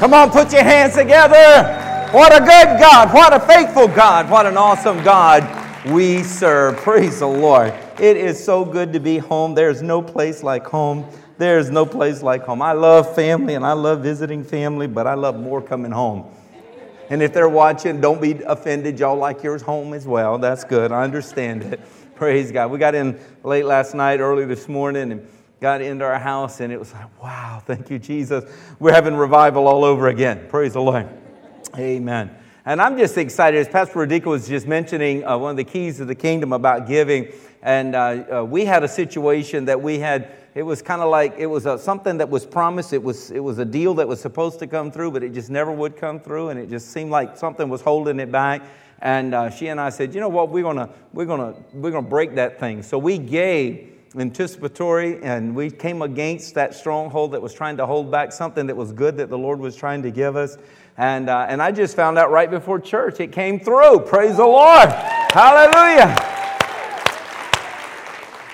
Come on, put your hands together. What a good God. What a faithful God. What an awesome God we serve. Praise the Lord. It is so good to be home. There's no place like home. There's no place like home. I love family and I love visiting family, but I love more coming home. And if they're watching, don't be offended. Y'all like yours home as well. That's good. I understand it. Praise God. We got in late last night, early this morning, and got into our house, and it was like, wow, thank you, Jesus. We're having revival all over again. Praise the Lord. Amen. And I'm just excited, as Pastor Rodica was just mentioning, uh, one of the keys of the kingdom about giving. And uh, uh, we had a situation that we had, it was kind of like, it was a, something that was promised. It was, it was a deal that was supposed to come through, but it just never would come through. And it just seemed like something was holding it back. And uh, she and I said, you know what, we're going to we're gonna, we're gonna break that thing. So we gave anticipatory and we came against that stronghold that was trying to hold back something that was good that the Lord was trying to give us. And, uh, and I just found out right before church, it came through. Praise the Lord. Hallelujah.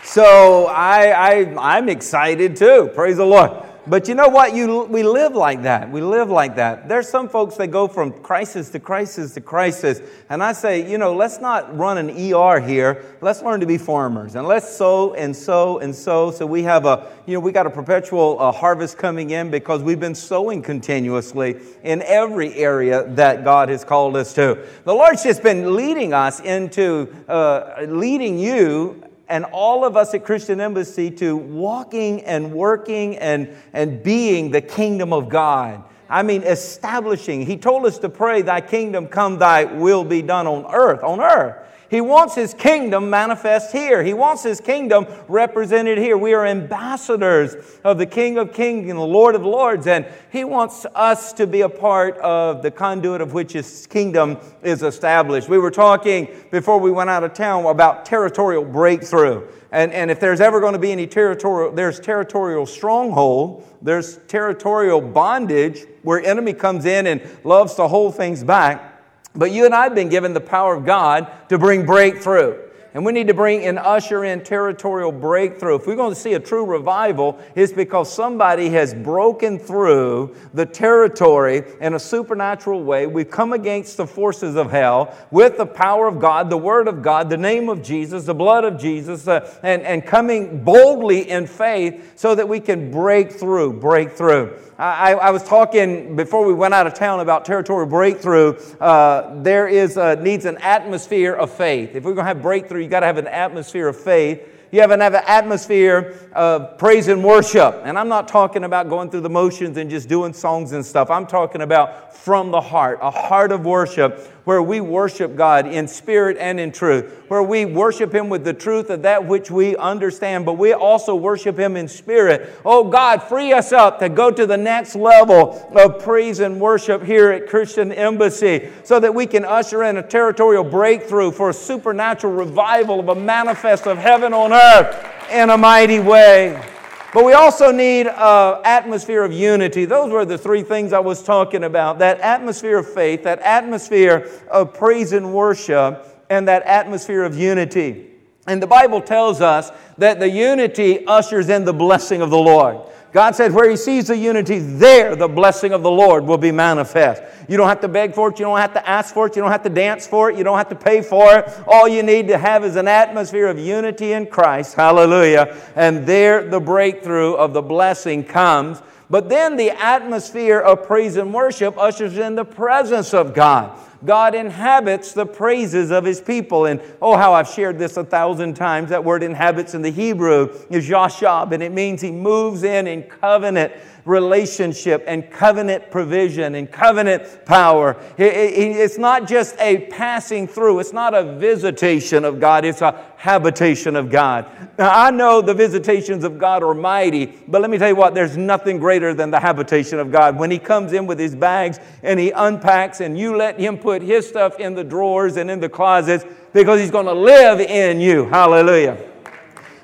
So I, I, I'm excited too. Praise the Lord. But you know what? You, we live like that. We live like that. There's some folks that go from crisis to crisis to crisis. And I say, you know, let's not run an ER here. Let's learn to be farmers. And let's sow and sow and sow. So we have a, you know, we got a perpetual uh, harvest coming in because we've been sowing continuously in every area that God has called us to. The Lord's just been leading us into, uh, leading you and all of us at Christian Embassy to walking and working and, and being the kingdom of God. I mean, establishing. He told us to pray, Thy kingdom come, Thy will be done on earth, on earth. He wants His kingdom manifest here. He wants His kingdom represented here. We are ambassadors of the King of Kings and the Lord of Lords, and He wants us to be a part of the conduit of which His kingdom is established. We were talking before we went out of town about territorial breakthrough. And, and if there's ever going to be any territorial, there's territorial stronghold, there's territorial bondage where enemy comes in and loves to hold things back. But you and I have been given the power of God to bring breakthrough. And we need to bring and usher in territorial breakthrough. If we're going to see a true revival, it's because somebody has broken through the territory in a supernatural way. We've come against the forces of hell with the power of God, the Word of God, the name of Jesus, the blood of Jesus, uh, and, and coming boldly in faith so that we can break through, break through. I, I, was talking before we went out of town about territorial breakthrough. Uh, there is a, needs an atmosphere of faith. If we're going to have breakthrough, you got to have an atmosphere of faith. You have to have an atmosphere of praise and worship. And I'm not talking about going through the motions and just doing songs and stuff. I'm talking about from the heart, a heart of worship where we worship God in spirit and in truth, where we worship Him with the truth of that which we understand, but we also worship Him in spirit. Oh God, free us up to go to the next level of praise and worship here at Christian Embassy so that we can usher in a territorial breakthrough for a supernatural revival of a manifest of heaven on earth in a mighty way. But we also need an atmosphere of unity. Those were the three things I was talking about that atmosphere of faith, that atmosphere of praise and worship, and that atmosphere of unity. And the Bible tells us that the unity ushers in the blessing of the Lord. God said, where He sees the unity, there the blessing of the Lord will be manifest. You don't have to beg for it. You don't have to ask for it. You don't have to dance for it. You don't have to pay for it. All you need to have is an atmosphere of unity in Christ. Hallelujah. And there the breakthrough of the blessing comes. But then the atmosphere of praise and worship ushers in the presence of God. God inhabits the praises of his people. And oh, how I've shared this a thousand times. That word inhabits in the Hebrew is yashab, and it means he moves in in covenant relationship and covenant provision and covenant power. It's not just a passing through, it's not a visitation of God, it's a habitation of God. Now, I know the visitations of God are mighty, but let me tell you what, there's nothing greater than the habitation of God. When He comes in with His bags and He unpacks, and you let Him put His stuff in the drawers and in the closets because He's going to live in you. Hallelujah.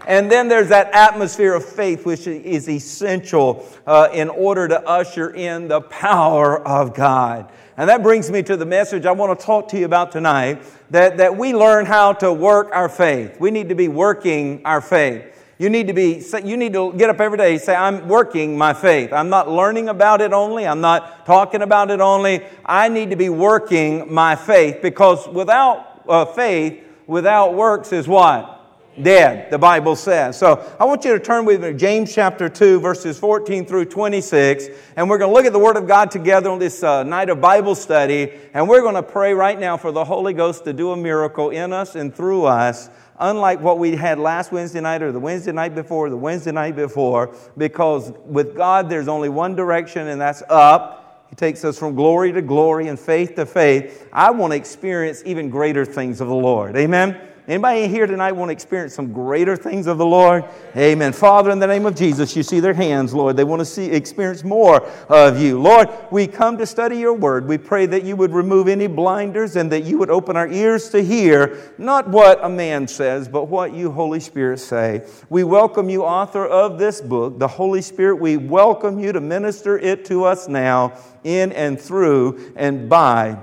And then there's that atmosphere of faith, which is essential uh, in order to usher in the power of God. And that brings me to the message I want to talk to you about tonight that, that we learn how to work our faith. We need to be working our faith. You need to be, you need to get up every day say, I'm working my faith. I'm not learning about it only. I'm not talking about it only. I need to be working my faith because without uh, faith, without works is what? Dead, the Bible says. So I want you to turn with me to James chapter 2, verses 14 through 26, and we're going to look at the Word of God together on this uh, night of Bible study, and we're going to pray right now for the Holy Ghost to do a miracle in us and through us. Unlike what we had last Wednesday night or the Wednesday night before, the Wednesday night before, because with God there's only one direction and that's up. He takes us from glory to glory and faith to faith. I want to experience even greater things of the Lord. Amen. Anybody here tonight want to experience some greater things of the Lord? Amen. Father, in the name of Jesus, you see their hands, Lord. They want to see experience more of you. Lord, we come to study your word. We pray that you would remove any blinders and that you would open our ears to hear not what a man says, but what you, Holy Spirit, say. We welcome you, author of this book, the Holy Spirit. We welcome you to minister it to us now in and through and by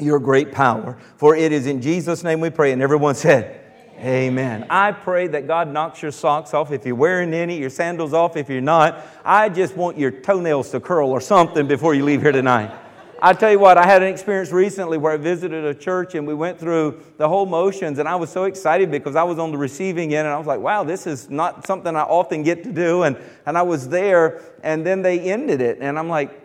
your great power. For it is in Jesus' name we pray. And everyone said, Amen. I pray that God knocks your socks off if you're wearing any, your sandals off if you're not. I just want your toenails to curl or something before you leave here tonight. I tell you what, I had an experience recently where I visited a church and we went through the whole motions, and I was so excited because I was on the receiving end, and I was like, wow, this is not something I often get to do. And, and I was there, and then they ended it, and I'm like,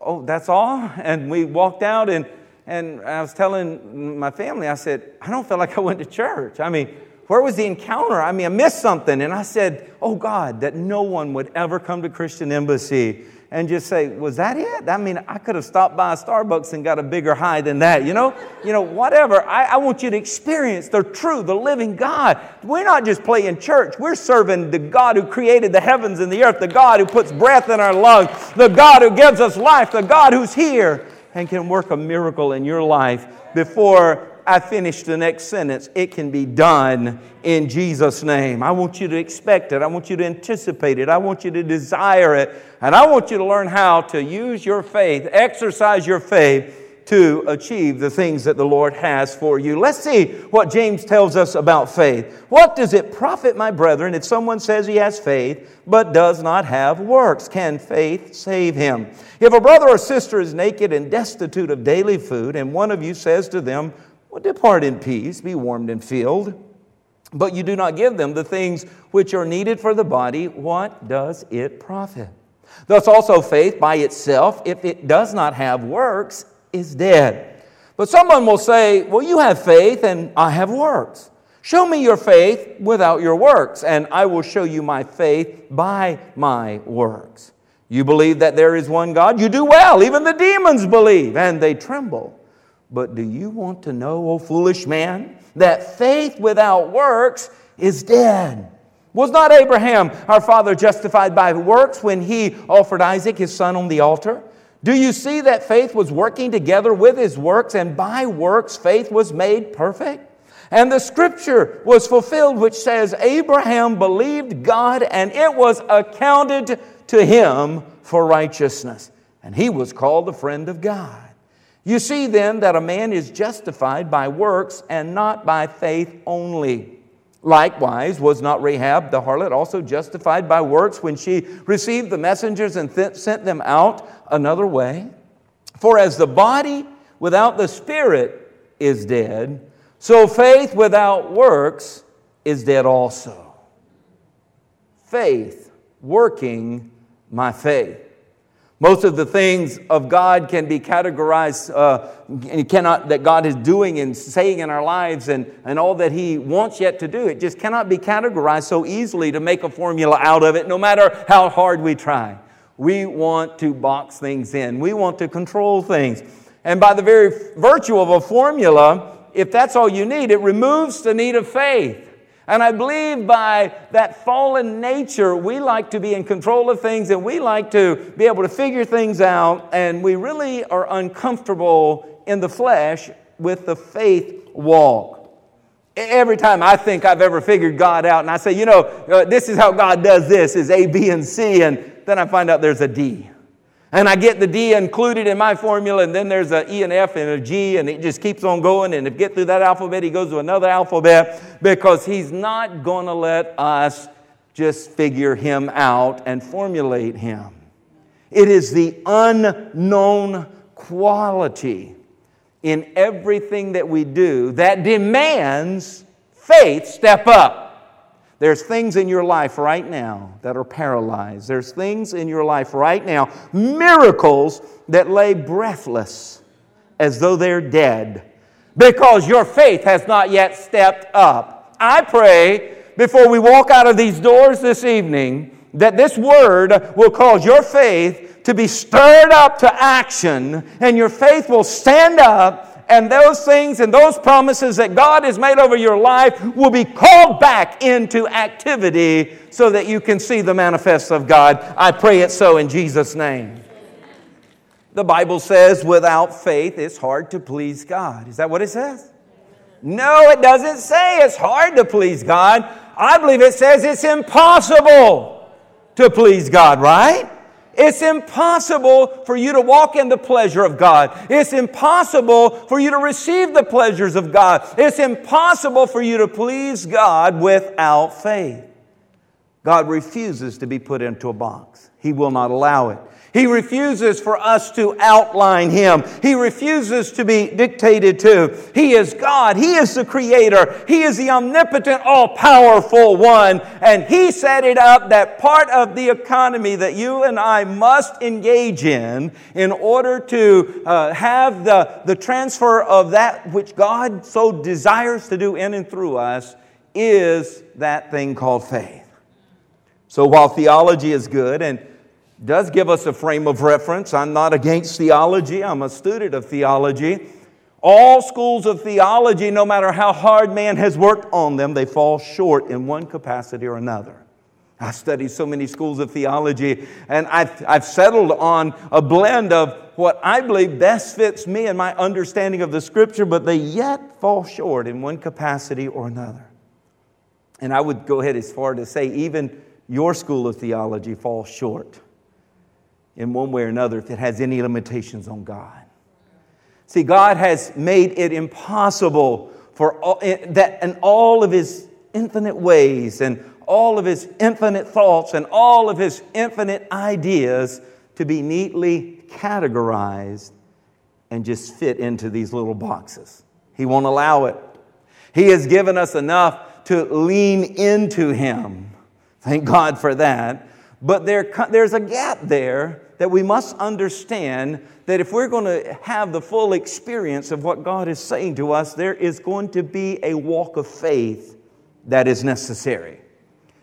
oh, that's all? And we walked out, and and I was telling my family, I said, I don't feel like I went to church. I mean, where was the encounter? I mean, I missed something. And I said, Oh God, that no one would ever come to Christian Embassy and just say, Was that it? I mean, I could have stopped by a Starbucks and got a bigger high than that. You know, you know, whatever. I, I want you to experience the true, the living God. We're not just playing church, we're serving the God who created the heavens and the earth, the God who puts breath in our lungs, the God who gives us life, the God who's here and can work a miracle in your life before I finish the next sentence. It can be done in Jesus' name. I want you to expect it. I want you to anticipate it. I want you to desire it. And I want you to learn how to use your faith, exercise your faith to achieve the things that the Lord has for you. Let's see what James tells us about faith. What does it profit, my brethren, if someone says he has faith but does not have works? Can faith save him? If a brother or sister is naked and destitute of daily food, and one of you says to them, well, Depart in peace, be warmed and filled, but you do not give them the things which are needed for the body, what does it profit? Thus also faith by itself, if it does not have works, is dead. But someone will say, Well, you have faith and I have works. Show me your faith without your works, and I will show you my faith by my works. You believe that there is one God? You do well. Even the demons believe, and they tremble. But do you want to know, O foolish man, that faith without works is dead? Was not Abraham, our father, justified by works when he offered Isaac, his son, on the altar? Do you see that faith was working together with his works, and by works faith was made perfect? And the scripture was fulfilled, which says, Abraham believed God, and it was accounted to him for righteousness. And he was called the friend of God. You see then that a man is justified by works and not by faith only. Likewise, was not Rahab the harlot also justified by works when she received the messengers and th- sent them out another way? For as the body without the spirit is dead, so faith without works is dead also. Faith, working my faith. Most of the things of God can be categorized, uh, cannot, that God is doing and saying in our lives and, and all that He wants yet to do. It just cannot be categorized so easily to make a formula out of it, no matter how hard we try. We want to box things in, we want to control things. And by the very virtue of a formula, if that's all you need, it removes the need of faith. And I believe by that fallen nature, we like to be in control of things and we like to be able to figure things out, and we really are uncomfortable in the flesh with the faith walk. Every time I think I've ever figured God out, and I say, you know, uh, this is how God does this, is A, B, and C, and then I find out there's a D. And I get the D included in my formula, and then there's an E and F and a G, and it just keeps on going. And if you get through that alphabet, he goes to another alphabet because he's not going to let us just figure him out and formulate him. It is the unknown quality in everything that we do that demands faith step up. There's things in your life right now that are paralyzed. There's things in your life right now, miracles that lay breathless as though they're dead because your faith has not yet stepped up. I pray before we walk out of these doors this evening that this word will cause your faith to be stirred up to action and your faith will stand up and those things and those promises that God has made over your life will be called back into activity so that you can see the manifest of God. I pray it so in Jesus' name. The Bible says without faith it's hard to please God. Is that what it says? No, it doesn't say it's hard to please God. I believe it says it's impossible to please God, right? It's impossible for you to walk in the pleasure of God. It's impossible for you to receive the pleasures of God. It's impossible for you to please God without faith. God refuses to be put into a box, He will not allow it. He refuses for us to outline Him. He refuses to be dictated to. He is God. He is the Creator. He is the omnipotent, all powerful one. And He set it up that part of the economy that you and I must engage in in order to uh, have the, the transfer of that which God so desires to do in and through us is that thing called faith. So while theology is good and does give us a frame of reference. I'm not against theology, I'm a student of theology. All schools of theology, no matter how hard man has worked on them, they fall short in one capacity or another. I studied so many schools of theology, and I've, I've settled on a blend of what I believe best fits me and my understanding of the scripture, but they yet fall short in one capacity or another. And I would go ahead as far to say, even your school of theology falls short in one way or another if it has any limitations on God. See, God has made it impossible for all, eh, that in all of His infinite ways and all of His infinite thoughts and all of His infinite ideas to be neatly categorized and just fit into these little boxes. He won't allow it. He has given us enough to lean into Him. Thank God for that. But there, there's a gap there that we must understand that if we're going to have the full experience of what God is saying to us, there is going to be a walk of faith that is necessary.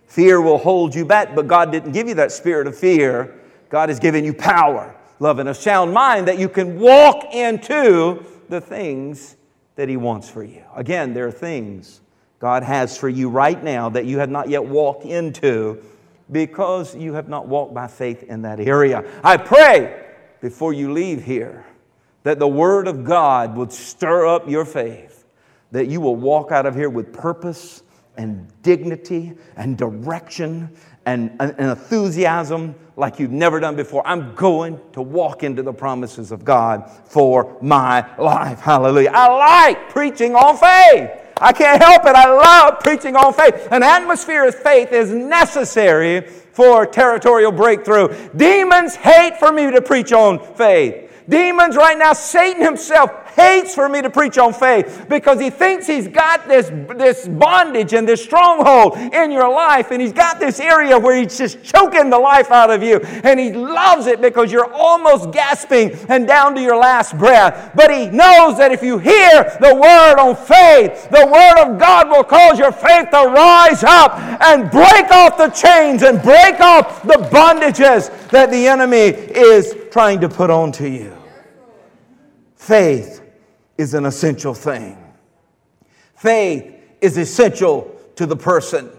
Fear will hold you back, but God didn't give you that spirit of fear. God has given you power, love, and a sound mind that you can walk into the things that He wants for you. Again, there are things God has for you right now that you have not yet walked into because you have not walked by faith in that area. I pray before you leave here that the Word of God would stir up your faith, that you will walk out of here with purpose and dignity and direction and, and, enthusiasm like you've never done before. I'm going to walk into the promises of God for my life. Hallelujah. I like preaching on faith. I can't help it. I love preaching on faith. An atmosphere of faith is necessary for territorial breakthrough. Demons hate for me to preach on faith. Demons right now, Satan himself hates for me to preach on faith because he thinks he's got this, this bondage and this stronghold in your life, and he's got this area where he's just choking the life out of you. And he loves it because you're almost gasping and down to your last breath. But he knows that if you hear the word on faith, the word of God will cause your faith to rise up and break off the chains and break off the bondages that the enemy is trying to put onto you. Faith is an essential thing. Faith is essential to the person.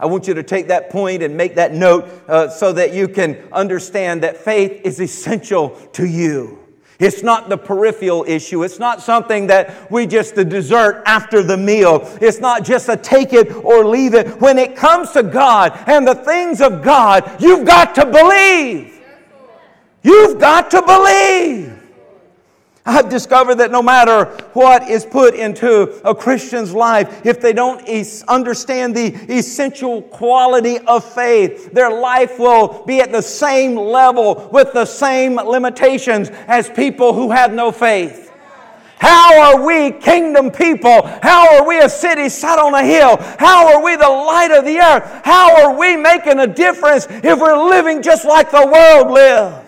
I want you to take that point and make that note uh, so that you can understand that faith is essential to you. It's not the peripheral issue. It's not something that we just a dessert after the meal. It's not just a take it or leave it. When it comes to God and the things of God, you've got to believe. You've got to believe. I've discovered that no matter what is put into a Christian's life, if they don't es- understand the essential quality of faith, their life will be at the same level with the same limitations as people who have no faith. How are we kingdom people? How are we a city set on a hill? How are we the light of the earth? How are we making a difference if we're living just like the world lives?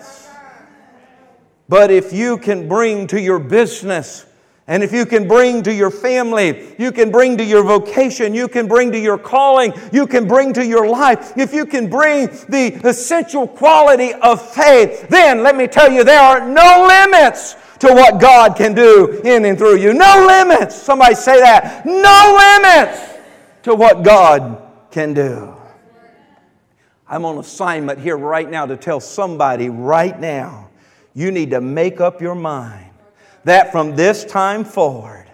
But if you can bring to your business, and if you can bring to your family, you can bring to your vocation, you can bring to your calling, you can bring to your life, if you can bring the essential quality of faith, then let me tell you, there are no limits to what God can do in and through you. No limits. Somebody say that. No limits to what God can do. I'm on assignment here right now to tell somebody right now you need to make up your mind that from this time forward,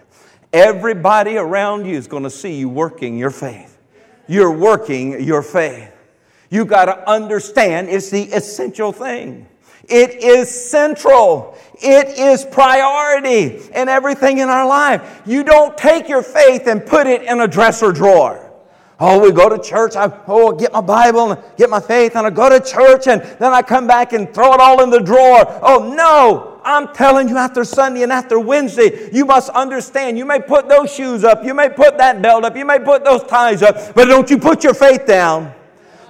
everybody around you is going to see you working your faith. You're working your faith. You got to understand it's the essential thing. It is central. It is priority in everything in our life. You don't take your faith and put it in a dresser drawer. Oh, we go to church. I oh get my Bible and get my faith, and I go to church, and then I come back and throw it all in the drawer. Oh no, I'm telling you, after Sunday and after Wednesday, you must understand. You may put those shoes up, you may put that belt up, you may put those ties up, but don't you put your faith down.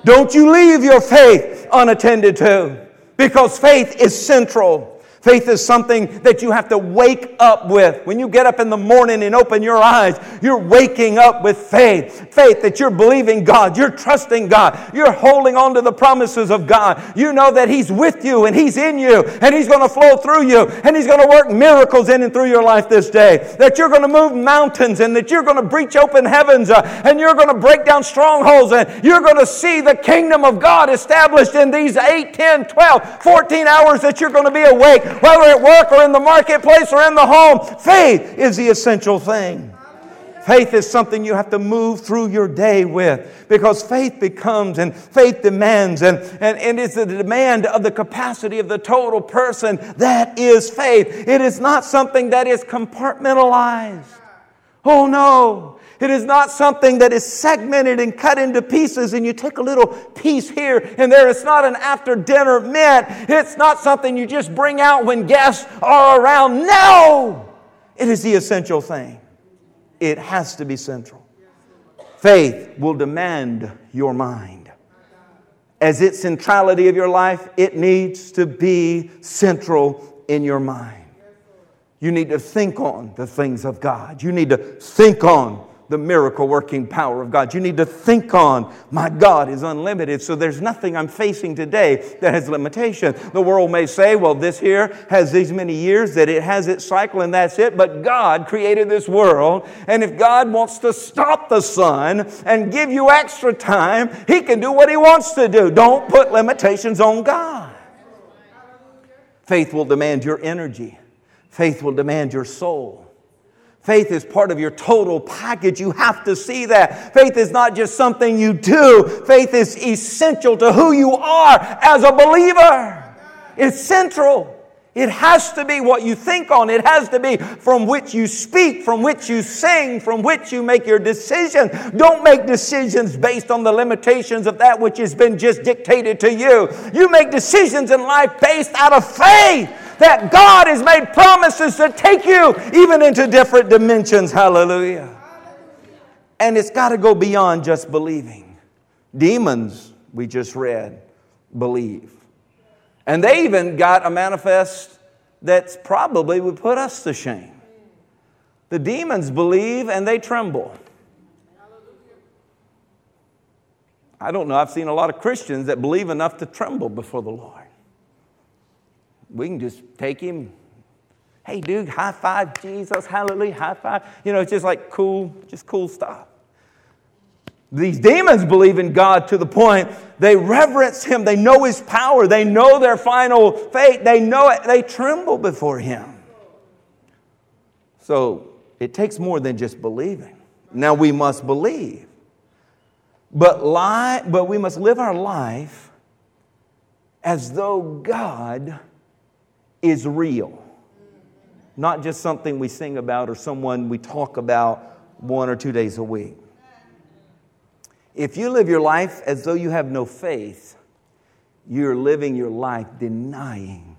Don't you leave your faith unattended to because faith is central. Faith is something that you have to wake up with. When you get up in the morning and open your eyes, you're waking up with faith. Faith that you're believing God, you're trusting God, you're holding on to the promises of God. You know that He's with you and He's in you and He's going to flow through you and He's going to work miracles in and through your life this day. That you're going to move mountains and that you're going to breach open heavens uh, and you're going to break down strongholds and you're going to see the kingdom of God established in these 8, 10, 12, 14 hours that you're going to be awake whether at work or in the marketplace or in the home. Faith is the essential thing. Faith is something you have to move through your day with because faith becomes and faith demands and, and, and it's the demand of the capacity of the total person. That is faith. It is not something that is compartmentalized. Oh no. It is not something that is segmented and cut into pieces and you take a little piece here and there. It's not an after dinner mint. It's not something you just bring out when guests are around. No! It is the essential thing. It has to be central. Faith will demand your mind. As its centrality of your life, it needs to be central in your mind. You need to think on the things of God. You need to think on the miracle working power of God. You need to think on, my God is unlimited, so there's nothing I'm facing today that has limitation. The world may say, well, this here has these many years, that it has its cycle and that's it, but God created this world, and if God wants to stop the sun and give you extra time, He can do what He wants to do. Don't put limitations on God. Faith will demand your energy, faith will demand your soul. Faith is part of your total package. You have to see that. Faith is not just something you do, faith is essential to who you are as a believer. It's central. It has to be what you think on. It has to be from which you speak, from which you sing, from which you make your decision. Don't make decisions based on the limitations of that which has been just dictated to you. You make decisions in life based out of faith that God has made promises to take you even into different dimensions. Hallelujah. And it's got to go beyond just believing. Demons, we just read, believe. And they even got a manifest that's probably would put us to shame. The demons believe and they tremble. I don't know, I've seen a lot of Christians that believe enough to tremble before the Lord we can just take him. Hey, dude, high five Jesus, hallelujah, high five. You know, it's just like cool, just cool stuff. These demons believe in God to the point they reverence Him. They know His power. They know their final fate. They know it. They tremble before Him. So it takes more than just believing. Now we must believe. But, lie, but we must live our life as though God is real. not just something we sing about or someone we talk about one or two days a week. If you live your life as though you have no faith, you're living your life denying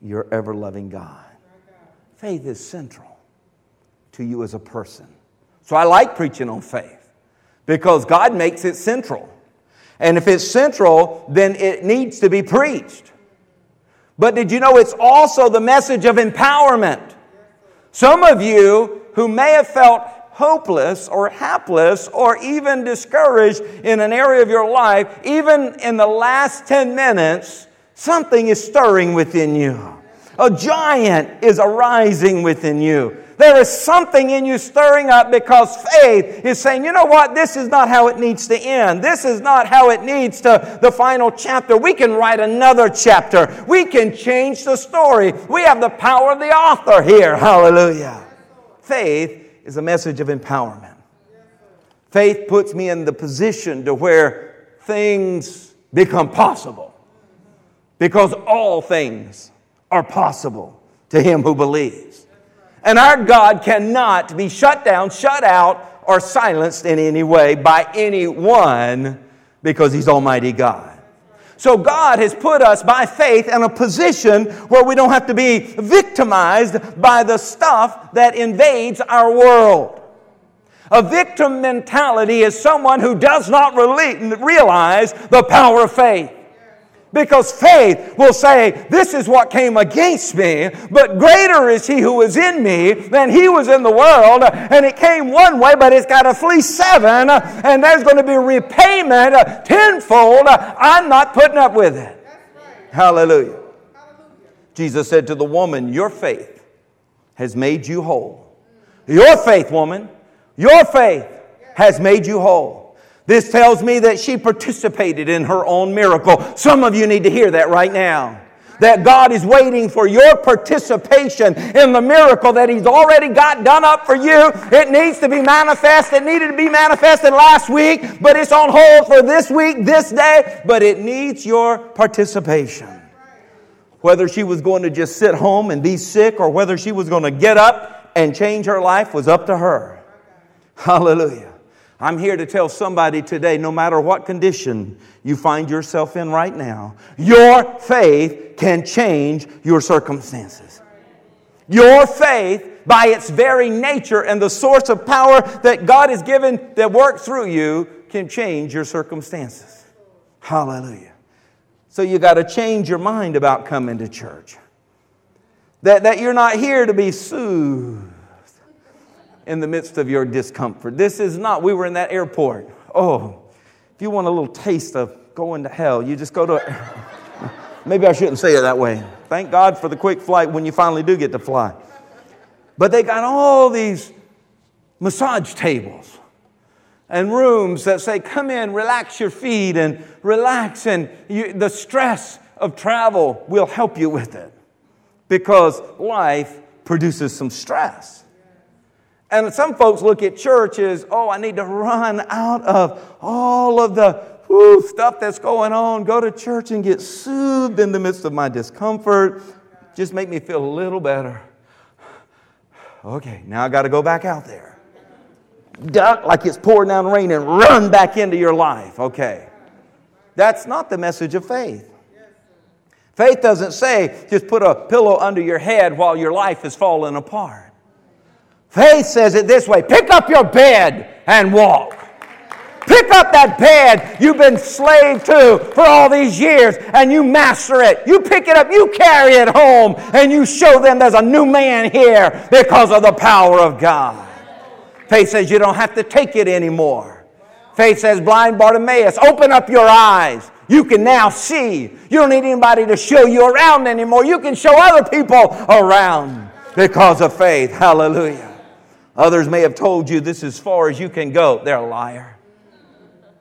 your ever loving God. Faith is central to you as a person. So I like preaching on faith because God makes it central. And if it's central, then it needs to be preached. But did you know it's also the message of empowerment? Some of you who may have felt hopeless or hapless or even discouraged in an area of your life, even in the last 10 minutes, something is stirring within you. A giant is arising within you. There is something in you stirring up because faith is saying, you know what, this is not how it needs to end. This is not how it needs to the final chapter. We can write another chapter. We can change the story. We have the power of the author here. Hallelujah. Faith is a message of empowerment. Faith puts me in the position to where things become possible because all things are possible to him who believes. And our God cannot be shut down, shut out, or silenced in any way by anyone because he's Almighty God. So God has put us by faith in a position where we don't have to be victimized by the stuff that invades our world. A victim mentality is someone who does not realize the power of faith. Because faith will say, This is what came against me, but greater is he who is in me than he was in the world. And it came one way, but it's got to flee seven, and there's going to be repayment tenfold. I'm not putting up with it. Hallelujah. Jesus said to the woman, Your faith has made you whole. Your faith, woman, your faith has made you whole. This tells me that she participated in her own miracle. Some of you need to hear that right now. That God is waiting for your participation in the miracle that He's already got done up for you. It needs to be manifest. It needed to be manifested last week, but it's on hold for this week, this day. But it needs your participation. Whether she was going to just sit home and be sick or whether she was going to get up and change her life was up to her. Hallelujah. I'm here to tell somebody today no matter what condition you find yourself in right now, your faith can change your circumstances. Your faith, by its very nature and the source of power that God has given that works through you, can change your circumstances. Hallelujah. So you got to change your mind about coming to church. That, that you're not here to be soothed in the midst of your discomfort. This is not, we were in that airport. Oh, if you want a little taste of going to hell, you just go to, maybe I shouldn't say it that way. Thank God for the quick flight when you finally do get to fly. But they got all these massage tables and rooms that say, come in, relax your feet, and relax, and you, the stress of travel will help you with it because life produces some stress. And some folks look at church as, oh, I need to run out of all of the stuff that's going on, go to church and get soothed in the midst of my discomfort. Just make me feel a little better. Okay, now I got to go back out there. Duck like it's pouring down rain and run back into your life. Okay. That's not the message of faith. Faith doesn't say just put a pillow under your head while your life is falling apart. Faith says it this way pick up your bed and walk. Pick up that bed you've been slave to for all these years and you master it. You pick it up, you carry it home, and you show them there's a new man here because of the power of God. Faith says you don't have to take it anymore. Faith says, blind Bartimaeus, open up your eyes. You can now see. You don't need anybody to show you around anymore. You can show other people around because of faith. Hallelujah. Others may have told you this is as far as you can go. They're a liar.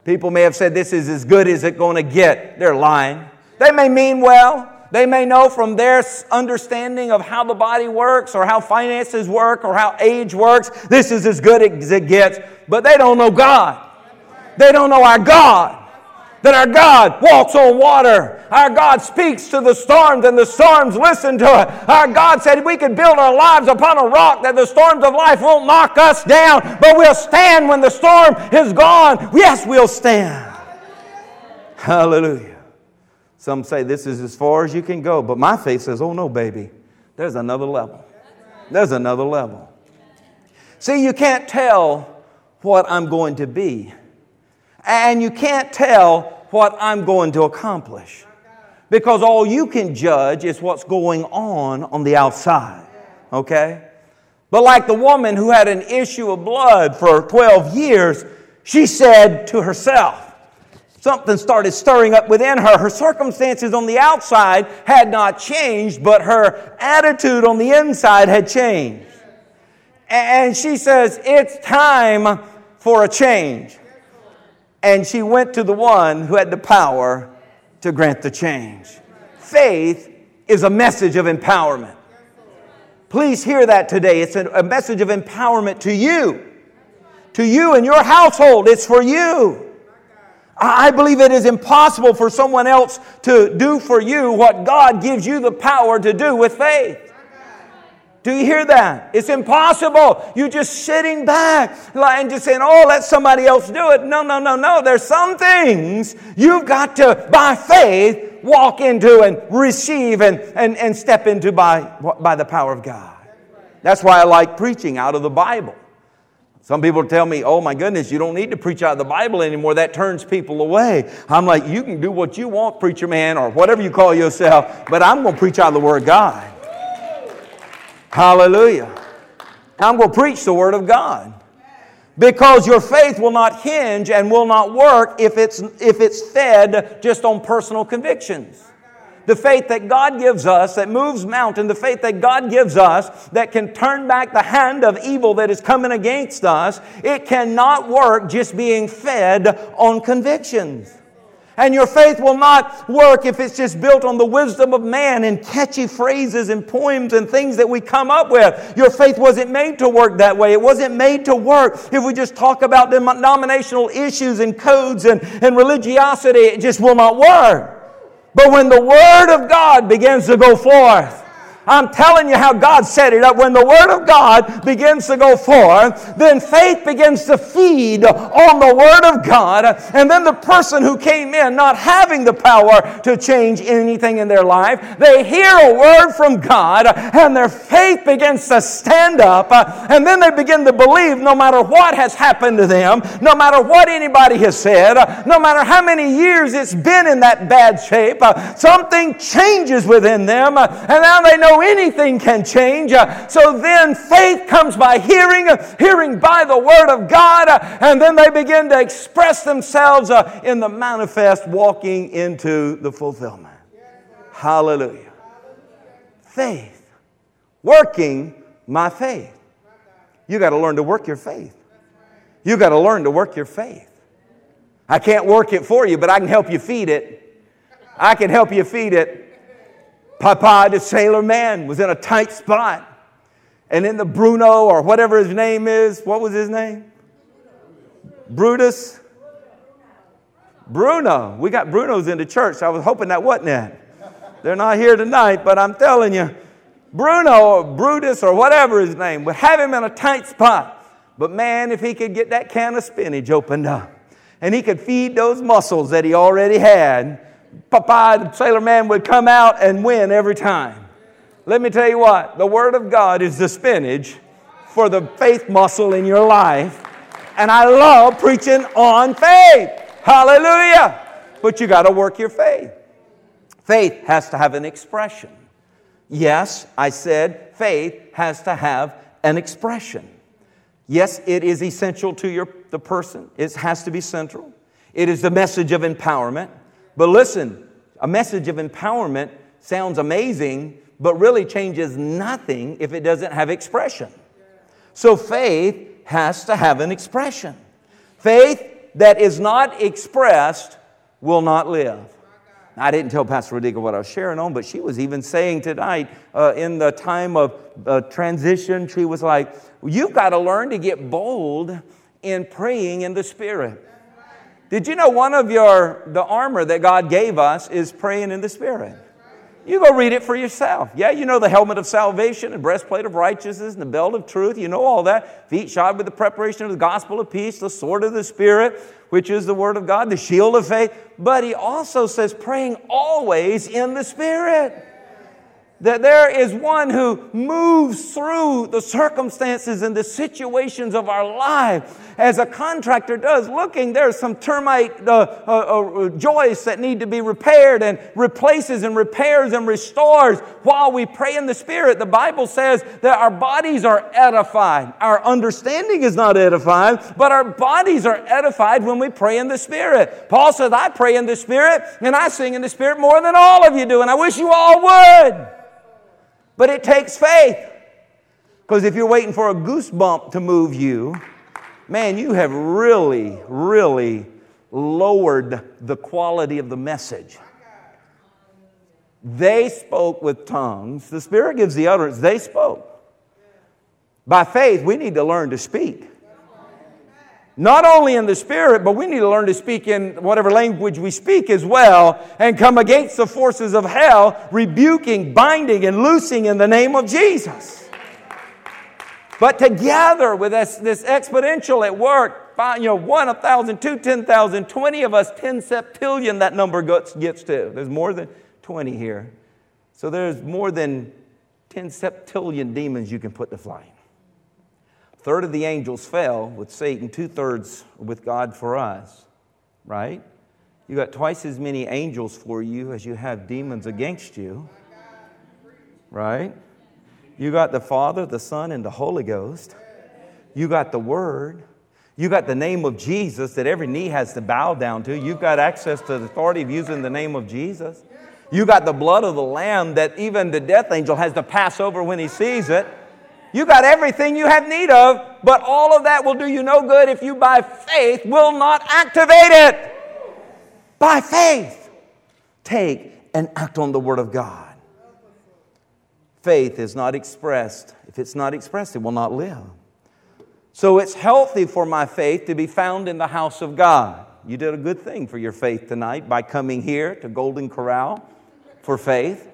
People may have said this is as good as it's going to get. They're lying. They may mean well. They may know from their understanding of how the body works or how finances work or how age works, this is as good as it gets. But they don't know God. They don't know our God. That our God walks on water. Our God speaks to the storms and the storms listen to it. Our God said we could build our lives upon a rock that the storms of life won't knock us down, but we'll stand when the storm is gone. Yes, we'll stand. Hallelujah. Some say this is as far as you can go, but my faith says, oh no, baby, there's another level. There's another level. See, you can't tell what I'm going to be, and you can't tell what I'm going to accomplish. Because all you can judge is what's going on on the outside. Okay? But like the woman who had an issue of blood for 12 years, she said to herself, something started stirring up within her. Her circumstances on the outside had not changed, but her attitude on the inside had changed. And she says, It's time for a change and she went to the one who had the power to grant the change. Faith is a message of empowerment. Please hear that today. It's a message of empowerment to you, to you and your household. It's for you. I believe it is impossible for someone else to do for you what God gives you the power to do with faith. Do you hear that? It's impossible. You're just sitting back and just saying, oh, let somebody else do it. No, no, no, no. There's some things you've got to, by faith, walk into and receive and, and, and step into by, by the power of God. That's why I like preaching out of the Bible. Some people tell me, oh my goodness, you don't need to preach out of the Bible anymore. That turns people away. I'm like, you can do what you want, preacher man, or whatever you call yourself, but I'm going to preach out of the Word of God. Hallelujah. I'm going to preach the Word of God. Because your faith will not hinge and will not work if it's, if it's fed just on personal convictions. The faith that God gives us that moves mountain, the faith that God gives us that can turn back the hand of evil that is coming against us, it cannot work just being fed on convictions. And your faith will not work if it's just built on the wisdom of man and catchy phrases and poems and things that we come up with. Your faith wasn't made to work that way. It wasn't made to work if we just talk about denominational issues and codes and, and religiosity. It just will not work. But when the Word of God begins to go forth, I'm telling you how God set it up. When the Word of God begins to go forth, then faith begins to feed on the Word of God. And then the person who came in not having the power to change anything in their life, they hear a word from God and their faith begins to stand up. And then they begin to believe no matter what has happened to them, no matter what anybody has said, no matter how many years it's been in that bad shape, something changes within them. And now they know anything can change. Uh, so then faith comes by hearing, uh, hearing by the Word of God, uh, and then they begin to express themselves in the manifest, walking into the fulfillment. Hallelujah. Faith. Working my faith. You got to learn to work your faith. You got to learn to work your faith. I can't work it for you, but I can help you feed it. I can help you feed it. Popeye, the sailor man, was in a tight spot. And then the Bruno, or whatever his name is, what was his name? Brutus? Bruno. We got Brunos in the church. I was hoping that wasn't it. They're not here tonight, but I'm telling you, Bruno or Brutus or whatever his name would have him in a tight spot. But man, if he could get that can of spinach opened up and he could feed those muscles that he already had, Popeye the Sailor Man would come out and win every time. Let me tell you what, the Word of God is the spinach for the faith muscle in your life. And I love preaching on faith. Hallelujah. But you got to work your faith. Faith has to have an expression. Yes, I said faith has to have an expression. Yes, it is essential to your, the person, it has to be central. It is the message of empowerment. But listen, a message of empowerment sounds amazing, but really changes nothing if it doesn't have expression. So faith has to have an expression. Faith that is not expressed will not live. I didn't tell Pastor Rodica what I was sharing on, but she was even saying tonight uh, in the time of uh, transition, she was like, You've got to learn to get bold in praying in the Spirit. Did you know one of your the armor that God gave us is praying in the Spirit? You go read it for yourself. Yeah, you know the helmet of salvation and breastplate of righteousness and the belt of truth. You know all that. Feet shod with the preparation of the gospel of peace, the sword of the Spirit, which is the word of God, the shield of faith. But he also says praying always in the Spirit that there is one who moves through the circumstances and the situations of our life. As a contractor does looking there's some termite uh, uh, uh, joists that need to be repaired and replaces and repairs and restores. While we pray in the spirit the bible says that our bodies are edified. Our understanding is not edified but our bodies are edified when we pray in the spirit. Paul says i pray in the spirit and i sing in the spirit more than all of you do and i wish you all would but it takes faith. Because if you're waiting for a goosebump to move you, man, you have really, really lowered the quality of the message. They spoke with tongues. The Spirit gives the utterance. They spoke. By faith, we need to learn to speak. Not only in the spirit, but we need to learn to speak in whatever language we speak as well and come against the forces of hell, rebuking, binding, and loosing in the name of Jesus. But together with this, this exponential at work, you know, one, a thousand, two, ten thousand, twenty of us, ten septillion that number gets, gets to. There's more than 20 here. So there's more than 10 septillion demons you can put to flight third of the angels fell with Satan, two thirds with God for us, right? You got twice as many angels for you as you have demons against you, right? You got the Father, the Son, and the Holy Ghost. You got the Word. You got the name of Jesus that every knee has to bow down to. You've got access to the authority of using the name of Jesus. You got the blood of the Lamb that even the death angel has to pass over when he sees it. You got everything you have need of, but all of that will do you no good if you by faith will not activate it. By faith, take and act on the Word of God. Faith is not expressed. If it's not expressed, it will not live. So it's healthy for my faith to be found in the house of God. You did a good thing for your faith tonight by coming here to Golden Corral for faith.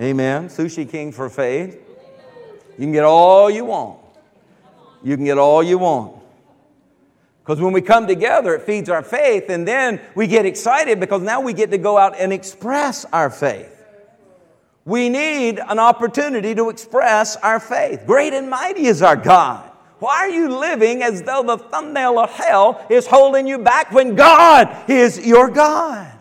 Amen. Sushi King for faith. You can get all you want. You can get all you want. Because when we come together, it feeds our faith, and then we get excited because now we get to go out and express our faith. We need an opportunity to express our faith. Great and mighty is our God. Why are you living as though the thumbnail of hell is holding you back when God is your God?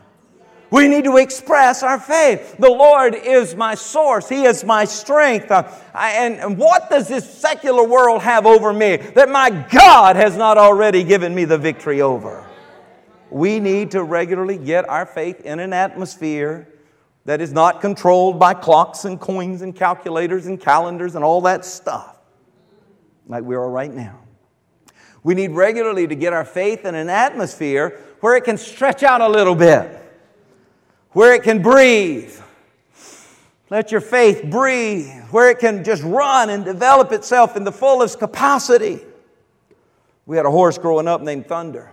We need to express our faith. The Lord is my source. He is my strength. Uh, and, and what does this secular world have over me that my God has not already given me the victory over? We need to regularly get our faith in an atmosphere that is not controlled by clocks and coins and calculators and calendars and all that stuff, like we are right now. We need regularly to get our faith in an atmosphere where it can stretch out a little bit where it can breathe. Let your faith breathe, where it can just run and develop itself in the fullest capacity. We had a horse growing up named Thunder.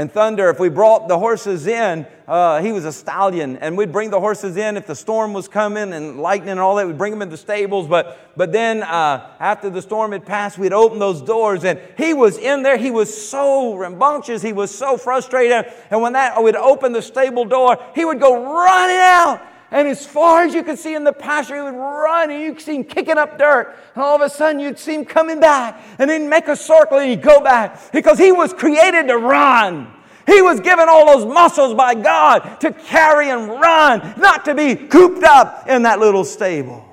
And Thunder, if we brought the horses in, uh, he was a stallion, and we'd bring the horses in if the storm was coming and lightning and all that. We'd bring them in the stables, but but then uh, after the storm had passed, we'd open those doors, and he was in there. He was so rambunctious, he was so frustrated, and when that we'd open the stable door, he would go running out. And as far as you could see in the pasture, he would run and you could see him kicking up dirt. And all of a sudden you'd see him coming back and then make a circle and he'd go back because he was created to run. He was given all those muscles by God to carry and run, not to be cooped up in that little stable.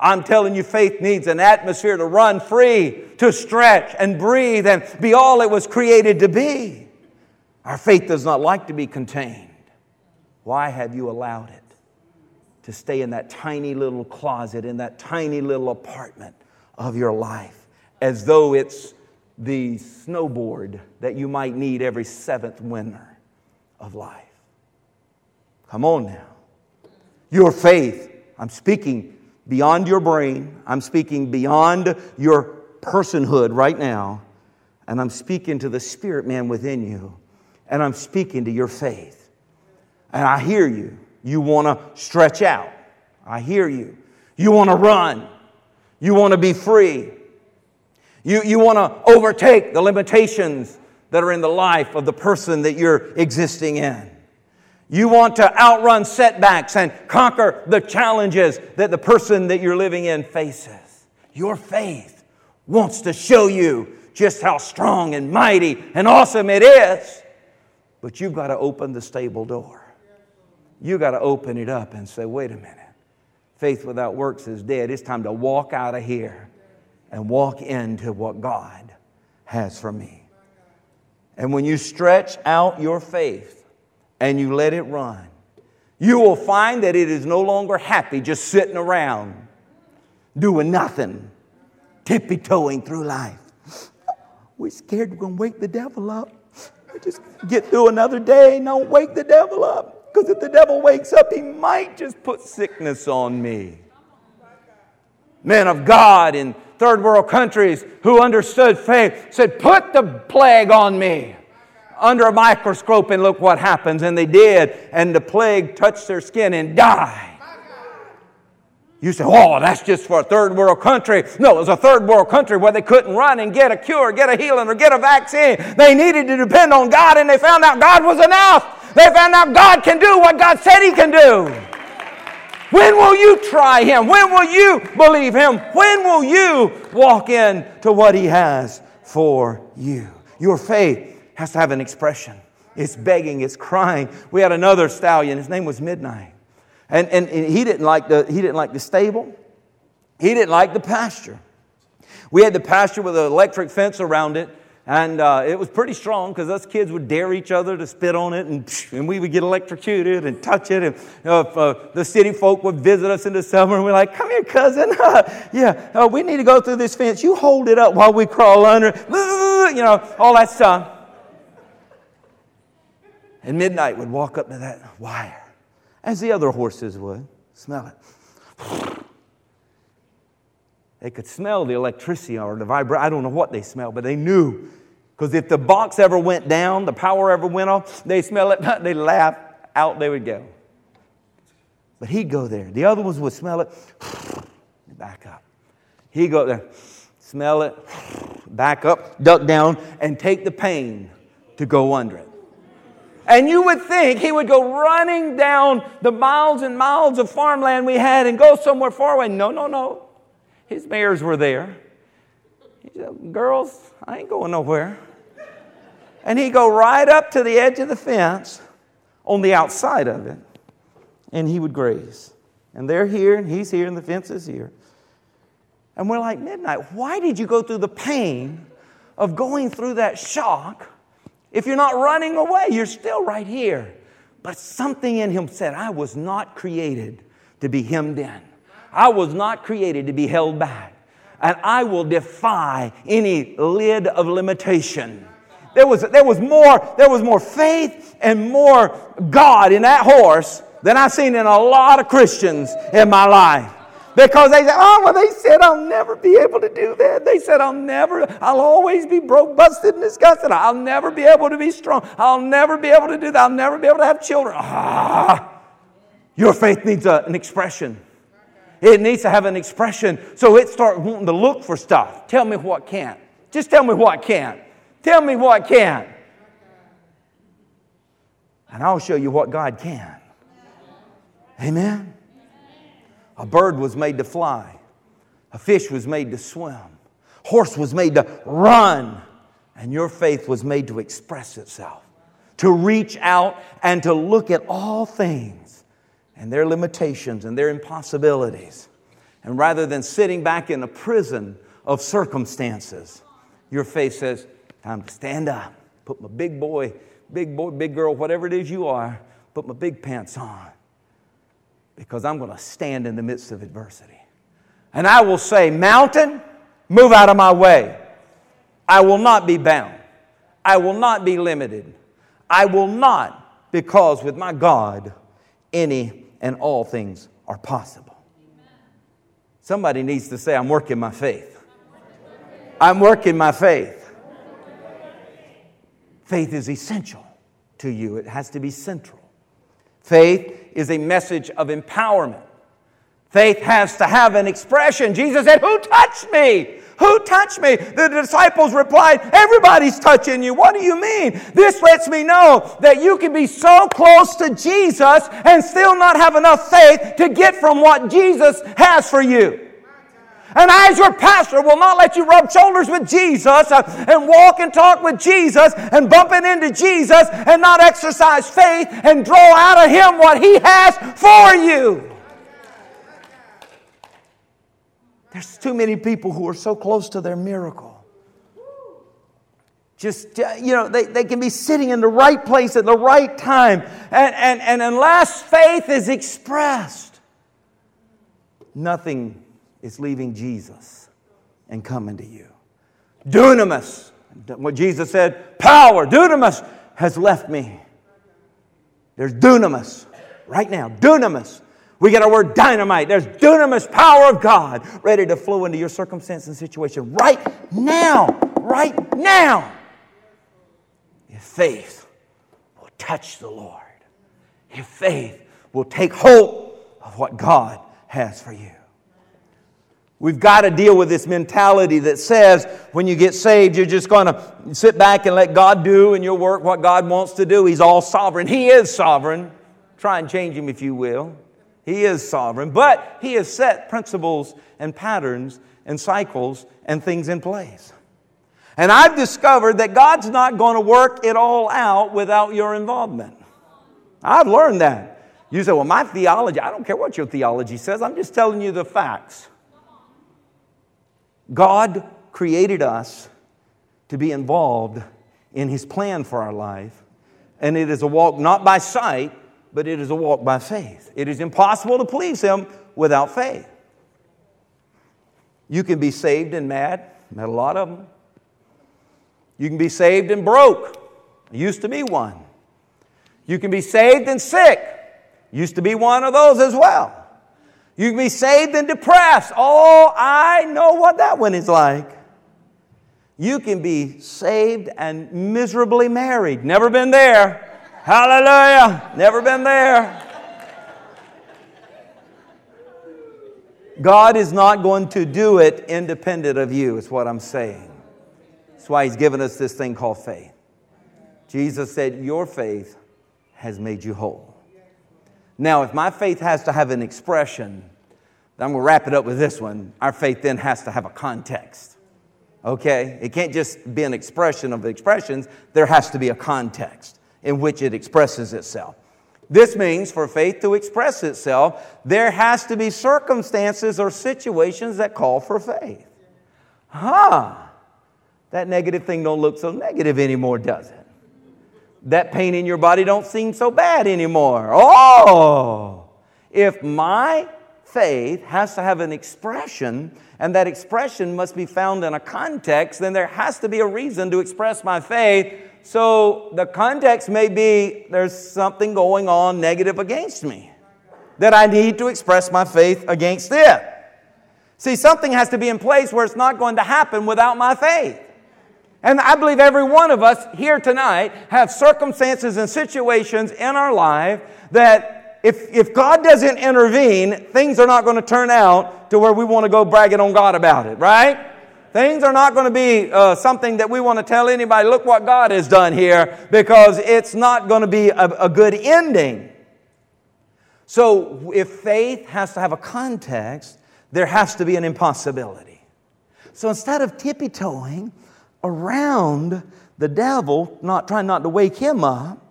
I'm telling you, faith needs an atmosphere to run free, to stretch and breathe and be all it was created to be. Our faith does not like to be contained. Why have you allowed it? To stay in that tiny little closet, in that tiny little apartment of your life, as though it's the snowboard that you might need every seventh winter of life. Come on now. Your faith, I'm speaking beyond your brain, I'm speaking beyond your personhood right now, and I'm speaking to the spirit man within you. and I'm speaking to your faith. And I hear you. You want to stretch out. I hear you. You want to run. You want to be free. You, you want to overtake the limitations that are in the life of the person that you're existing in. You want to outrun setbacks and conquer the challenges that the person that you're living in faces. Your faith wants to show you just how strong and mighty and awesome it is. But you've got to open the stable door. You've got to open it up and say, wait a minute. Faith without works is dead. It's time to walk out of here and walk into what God has for me. And when you stretch out your faith and you let it run, you will find that it is no longer happy just sitting around doing nothing, tippy toeing through life. We're scared we're going to wake the devil up. Just get through another day, don't wake the devil up. Because if the devil wakes up, he might just put sickness on me. Men of God in third world countries who understood faith said, Put the plague on me under a microscope and look what happens. And they did, and the plague touched their skin and died. You say, oh, that's just for a third world country. No, it was a third world country where they couldn't run and get a cure, get a healing, or get a vaccine. They needed to depend on God, and they found out God was enough. They found out God can do what God said He can do. When will you try Him? When will you believe Him? When will you walk in to what He has for you? Your faith has to have an expression. It's begging, it's crying. We had another stallion, his name was Midnight. And, and, and he, didn't like the, he didn't like the stable, he didn't like the pasture. We had the pasture with an electric fence around it. And uh, it was pretty strong because us kids would dare each other to spit on it, and, and we would get electrocuted and touch it. And uh, uh, the city folk would visit us in the summer, and we're like, "Come here, cousin. yeah, uh, we need to go through this fence. You hold it up while we crawl under. You know, all that stuff." And Midnight would walk up to that wire, as the other horses would, smell it. They could smell the electricity or the vibration. I don't know what they smelled, but they knew because if the box ever went down, the power ever went off, they smell it, they laugh, out they would go. But he'd go there. The other ones would smell it, back up. He'd go there, smell it, back up, duck down, and take the pain to go under it. And you would think he would go running down the miles and miles of farmland we had and go somewhere far away. No, no, no. His mares were there. He said, Girls, I ain't going nowhere and he'd go right up to the edge of the fence on the outside of it, and he would graze. And they're here, and he's here, and the fence is here. And we're like, Midnight, why did you go through the pain of going through that shock if you're not running away? You're still right here. But something in him said, I was not created to be hemmed in, I was not created to be held back. And I will defy any lid of limitation there was, there was, more, there was more faith and more God in that horse than I've seen in a lot of Christians in my life. Because they said, oh, well, they said I'll never be able to do that. They said I'll never, I'll always be broke, busted, and disgusted. I'll never be able to be strong. I'll never be able to do that. I'll never be able to have children. Ah, your faith needs a, an expression. It needs to have an expression so it starts wanting to look for stuff. Tell me what can't. Just tell me what can't. Tell me what can. And I'll show you what God can. Amen. A bird was made to fly. A fish was made to swim. Horse was made to run. And your faith was made to express itself, to reach out and to look at all things and their limitations and their impossibilities. And rather than sitting back in a prison of circumstances, your faith says, Time to stand up, put my big boy, big boy, big girl, whatever it is you are, put my big pants on. Because I'm going to stand in the midst of adversity. And I will say, Mountain, move out of my way. I will not be bound. I will not be limited. I will not, because with my God, any and all things are possible. Somebody needs to say, I'm working my faith. I'm working my faith. Faith is essential to you, it has to be central. Faith is a message of empowerment. Faith has to have an expression. Jesus said, Who touched me? Who touched me? The disciples replied, Everybody's touching you. What do you mean? This lets me know that you can be so close to Jesus and still not have enough faith to get from what Jesus has for you. And as your pastor, will not let you rub shoulders with Jesus uh, and walk and talk with Jesus and bumping into Jesus and not exercise faith and draw out of Him what He has for you. There's too many people who are so close to their miracle. Just, uh, you know, they, they can be sitting in the right place at the right time. And, and, and unless faith is expressed, nothing is leaving Jesus and coming to you. Dunamis, what Jesus said, power, dunamis has left me. There's dunamis right now, dunamis we get our word dynamite. There's dunamis power of God ready to flow into your circumstance and situation right now. Right now. Your faith will touch the Lord. Your faith will take hold of what God has for you. We've got to deal with this mentality that says when you get saved, you're just going to sit back and let God do and you'll work what God wants to do. He's all sovereign. He is sovereign. Try and change him if you will. He is sovereign, but He has set principles and patterns and cycles and things in place. And I've discovered that God's not going to work it all out without your involvement. I've learned that. You say, well, my theology, I don't care what your theology says, I'm just telling you the facts. God created us to be involved in His plan for our life, and it is a walk not by sight, but it is a walk by faith. It is impossible to please Him without faith. You can be saved and mad, met a lot of them. You can be saved and broke. used to be one. You can be saved and sick. Used to be one of those as well. You can be saved and depressed. Oh, I know what that one is like. You can be saved and miserably married. Never been there. Hallelujah. Never been there. God is not going to do it independent of you, is what I'm saying. That's why He's given us this thing called faith. Jesus said, Your faith has made you whole. Now, if my faith has to have an expression, I'm going to wrap it up with this one. Our faith then has to have a context. Okay? It can't just be an expression of expressions, there has to be a context in which it expresses itself. This means for faith to express itself, there has to be circumstances or situations that call for faith. Huh. That negative thing don't look so negative anymore, does it? That pain in your body don't seem so bad anymore. Oh, if my faith has to have an expression, and that expression must be found in a context, then there has to be a reason to express my faith so the context may be there's something going on negative against me that I need to express my faith against it. See, something has to be in place where it's not going to happen without my faith. And I believe every one of us here tonight have circumstances and situations in our life that if, if God doesn't intervene, things are not going to turn out to where we want to go bragging on God about it, right? Things are not going to be uh, something that we want to tell anybody, look what God has done here, because it's not going to be a, a good ending. So, if faith has to have a context, there has to be an impossibility. So, instead of tippy toeing around the devil, not trying not to wake him up,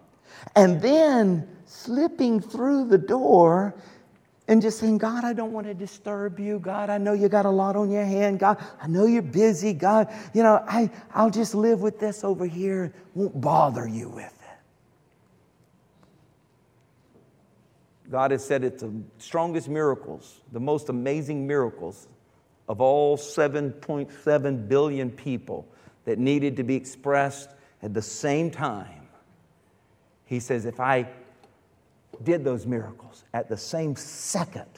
and then slipping through the door and just saying, God, I don't want to disturb you. God, I know you got a lot on your hand. God, I know you're busy. God, you know, I, I'll just live with this over here. Won't bother you with it. God has said it's the strongest miracles, the most amazing miracles of all 7.7 billion people that needed to be expressed at the same time. He says, if I did those miracles, at the same second,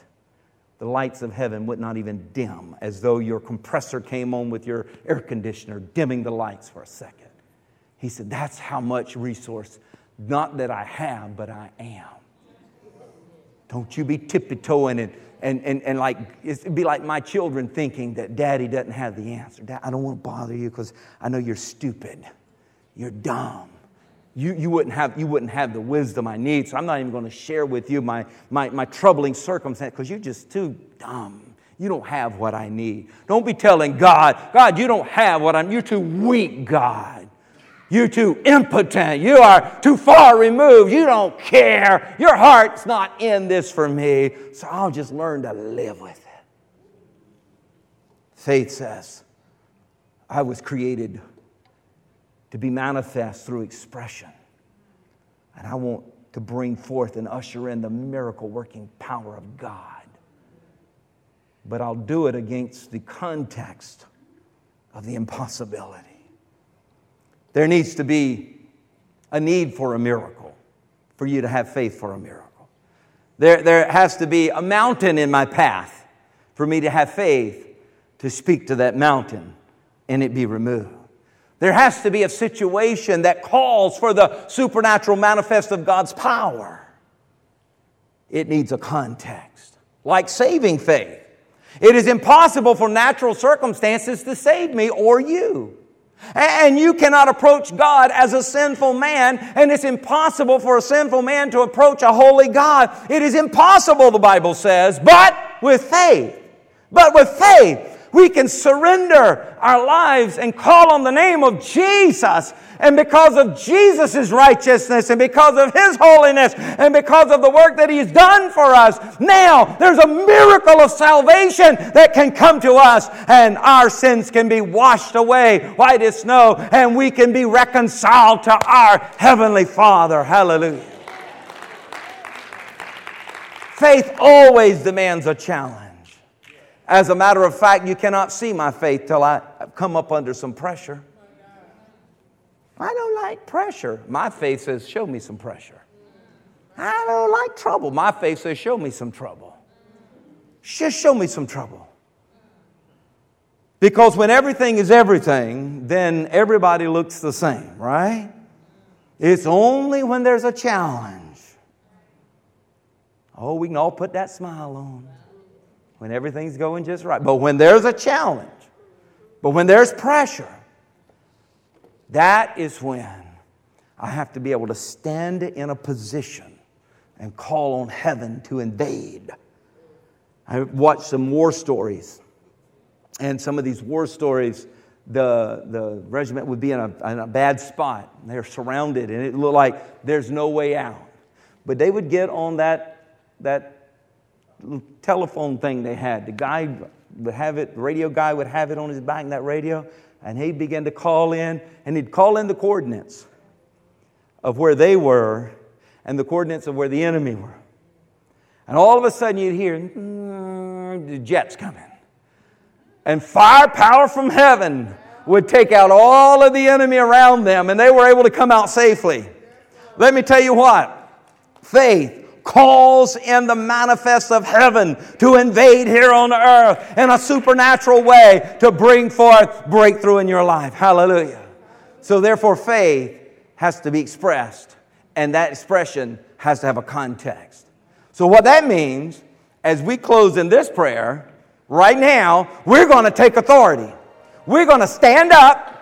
the lights of heaven would not even dim, as though your compressor came on with your air conditioner, dimming the lights for a second. He said, That's how much resource Not that I have, but I am. Don't you be tippy-toeing and, and, and, and like, it'd be like my children thinking that daddy doesn't have the answer. Dad, I don't want to bother you because I know you're stupid. You're dumb. You, you, wouldn't have, you wouldn't have the wisdom I need. So I'm not even going to share with you my, my, my troubling circumstance because you're just too dumb. You don't have what I need. Don't be telling God, God, you don't have what I'm, you're too weak, God. You're too impotent. You are too far removed. You don't care. Your heart's not in this for me. So I'll just learn to live with it. Faith says, I was created to be manifest through expression. And I want to bring forth and usher in the miracle working power of God. But I'll do it against the context of the impossibility. There needs to be a need for a miracle, for you to have faith for a miracle. There, there has to be a mountain in my path for me to have faith to speak to that mountain and it be removed. There has to be a situation that calls for the supernatural manifest of God's power. It needs a context, like saving faith. It is impossible for natural circumstances to save me or you. And you cannot approach God as a sinful man, and it's impossible for a sinful man to approach a holy God. It is impossible, the Bible says, but with faith. But with faith, we can surrender our lives and call on the name of Jesus. And because of Jesus' righteousness and because of His holiness and because of the work that He's done for us, now there's a miracle of salvation that can come to us and our sins can be washed away white as snow and we can be reconciled to our Heavenly Father. Hallelujah. Faith always demands a challenge. As a matter of fact, you cannot see my faith till I come up under some pressure. I don't like pressure. My faith says, Show me some pressure. I don't like trouble. My faith says, Show me some trouble. Just show me some trouble. Because when everything is everything, then everybody looks the same, right? It's only when there's a challenge. Oh, we can all put that smile on when everything's going just right. But when there's a challenge, but when there's pressure, that is when I have to be able to stand in a position and call on heaven to invade. I watched some war stories, and some of these war stories, the, the regiment would be in a, in a bad spot. They're surrounded, and it looked like there's no way out. But they would get on that, that telephone thing they had. The guy would have it, the radio guy would have it on his back, that radio, and he began to call in, and he'd call in the coordinates of where they were and the coordinates of where the enemy were. And all of a sudden you'd hear mm, the jets coming. And firepower from heaven would take out all of the enemy around them, and they were able to come out safely. Let me tell you what faith calls in the manifest of heaven to invade here on earth in a supernatural way to bring forth breakthrough in your life. Hallelujah. So, therefore, faith has to be expressed, and that expression has to have a context. So, what that means, as we close in this prayer, right now, we're going to take authority. We're going to stand up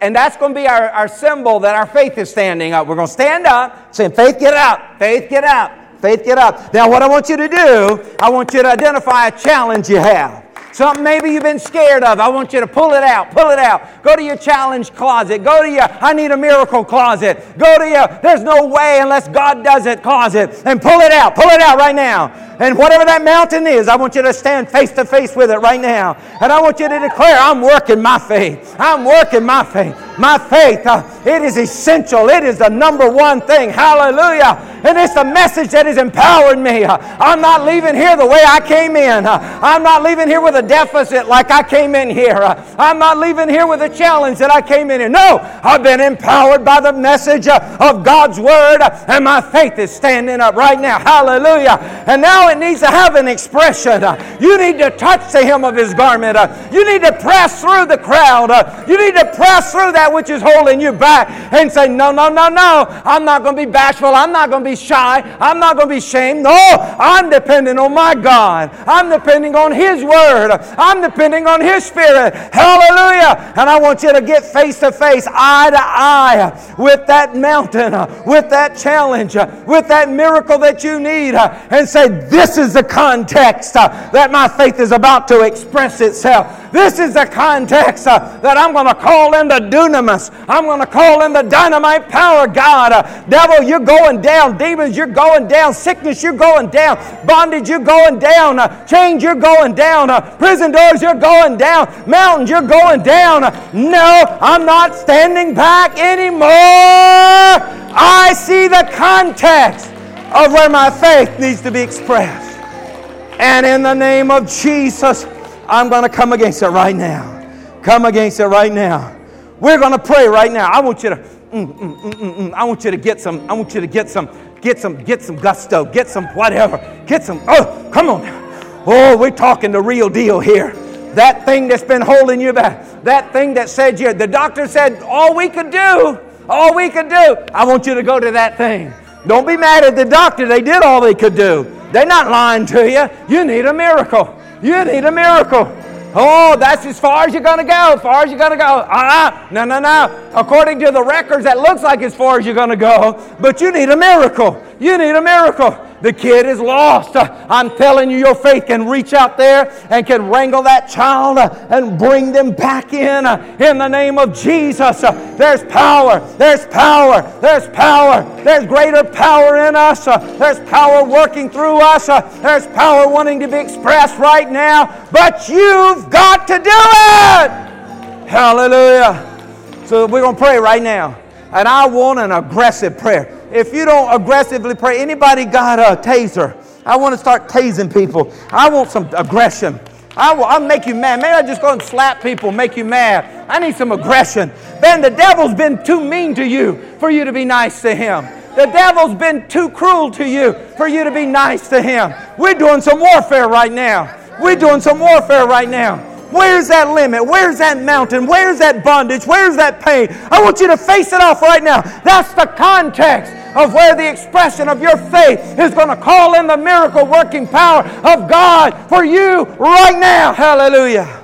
and that's going to be our, our symbol that our faith is standing up. We're going to stand up saying, Faith, get out. Faith, get out. Faith, get up. Now, what I want you to do, I want you to identify a challenge you have. Something maybe you've been scared of. I want you to pull it out. Pull it out. Go to your challenge closet. Go to your I need a miracle closet. Go to your there's no way unless God does it closet and pull it out. Pull it out right now. And whatever that mountain is, I want you to stand face to face with it right now. And I want you to declare, I'm working my faith. I'm working my faith. My faith, uh, it is essential. It is the number one thing. Hallelujah. And it's the message that has empowered me. Uh, I'm not leaving here the way I came in. Uh, I'm not leaving here with a deficit like I came in here. Uh, I'm not leaving here with a challenge that I came in here. No, I've been empowered by the message uh, of God's Word, uh, and my faith is standing up right now. Hallelujah. And now it needs to have an expression. You need to touch the hem of His garment. You need to press through the crowd. You need to press through that which is holding you back and say, No, no, no, no. I'm not going to be bashful. I'm not going to be shy. I'm not going to be ashamed. No, I'm dependent on my God. I'm depending on His Word. I'm depending on His Spirit. Hallelujah. And I want you to get face to face, eye to eye with that mountain, with that challenge, with that miracle that you need, and say, This is the context that my faith is about to express itself. This is the context uh, that I'm going to call in the dunamis. I'm going to call in the dynamite power, God. Uh, devil, you're going down. Demons, you're going down. Sickness, you're going down. Bondage, you're going down. Uh, chains, you're going down. prison doors, you're going down. Mountains, you're going down. No, I'm not standing back anymore. I see the context of where my faith needs to be expressed. And in the name of Jesus, I'm going to come against it right now. Come against it right now. We're going to pray right now. I want you to, mm, mm, mm, mm, mm. I want you to get some, I want you to get some, get some, get some gusto, get some whatever, get some, oh, come on. Oh, we're talking the real deal here. That thing that's been holding you back, that thing that said you, the doctor said all we could do, all we could do. I want you to go to that thing. Don't be mad at the doctor. They did all they could do. They're not lying to you. You need a miracle. You need a miracle. Oh, that's as far as you're going to go. As far as you're going to go. Uh-uh. No, no, no. According to the records, that looks like as far as you're going to go. But you need a miracle. You need a miracle. The kid is lost. I'm telling you, your faith can reach out there and can wrangle that child and bring them back in in the name of Jesus. There's power. There's power. There's power. There's greater power in us. There's power working through us. There's power wanting to be expressed right now. But you've got to do it. Hallelujah. So we're going to pray right now. And I want an aggressive prayer if you don't aggressively pray, anybody got a taser? I want to start tasing people. I want some aggression. I will, I'll make you mad. Maybe I just go and slap people, make you mad. I need some aggression. Ben, the devil's been too mean to you for you to be nice to him. The devil's been too cruel to you for you to be nice to him. We're doing some warfare right now. We're doing some warfare right now. Where's that limit? Where's that mountain? Where's that bondage? Where's that pain? I want you to face it off right now. That's the context of where the expression of your faith is going to call in the miracle working power of God for you right now. Hallelujah.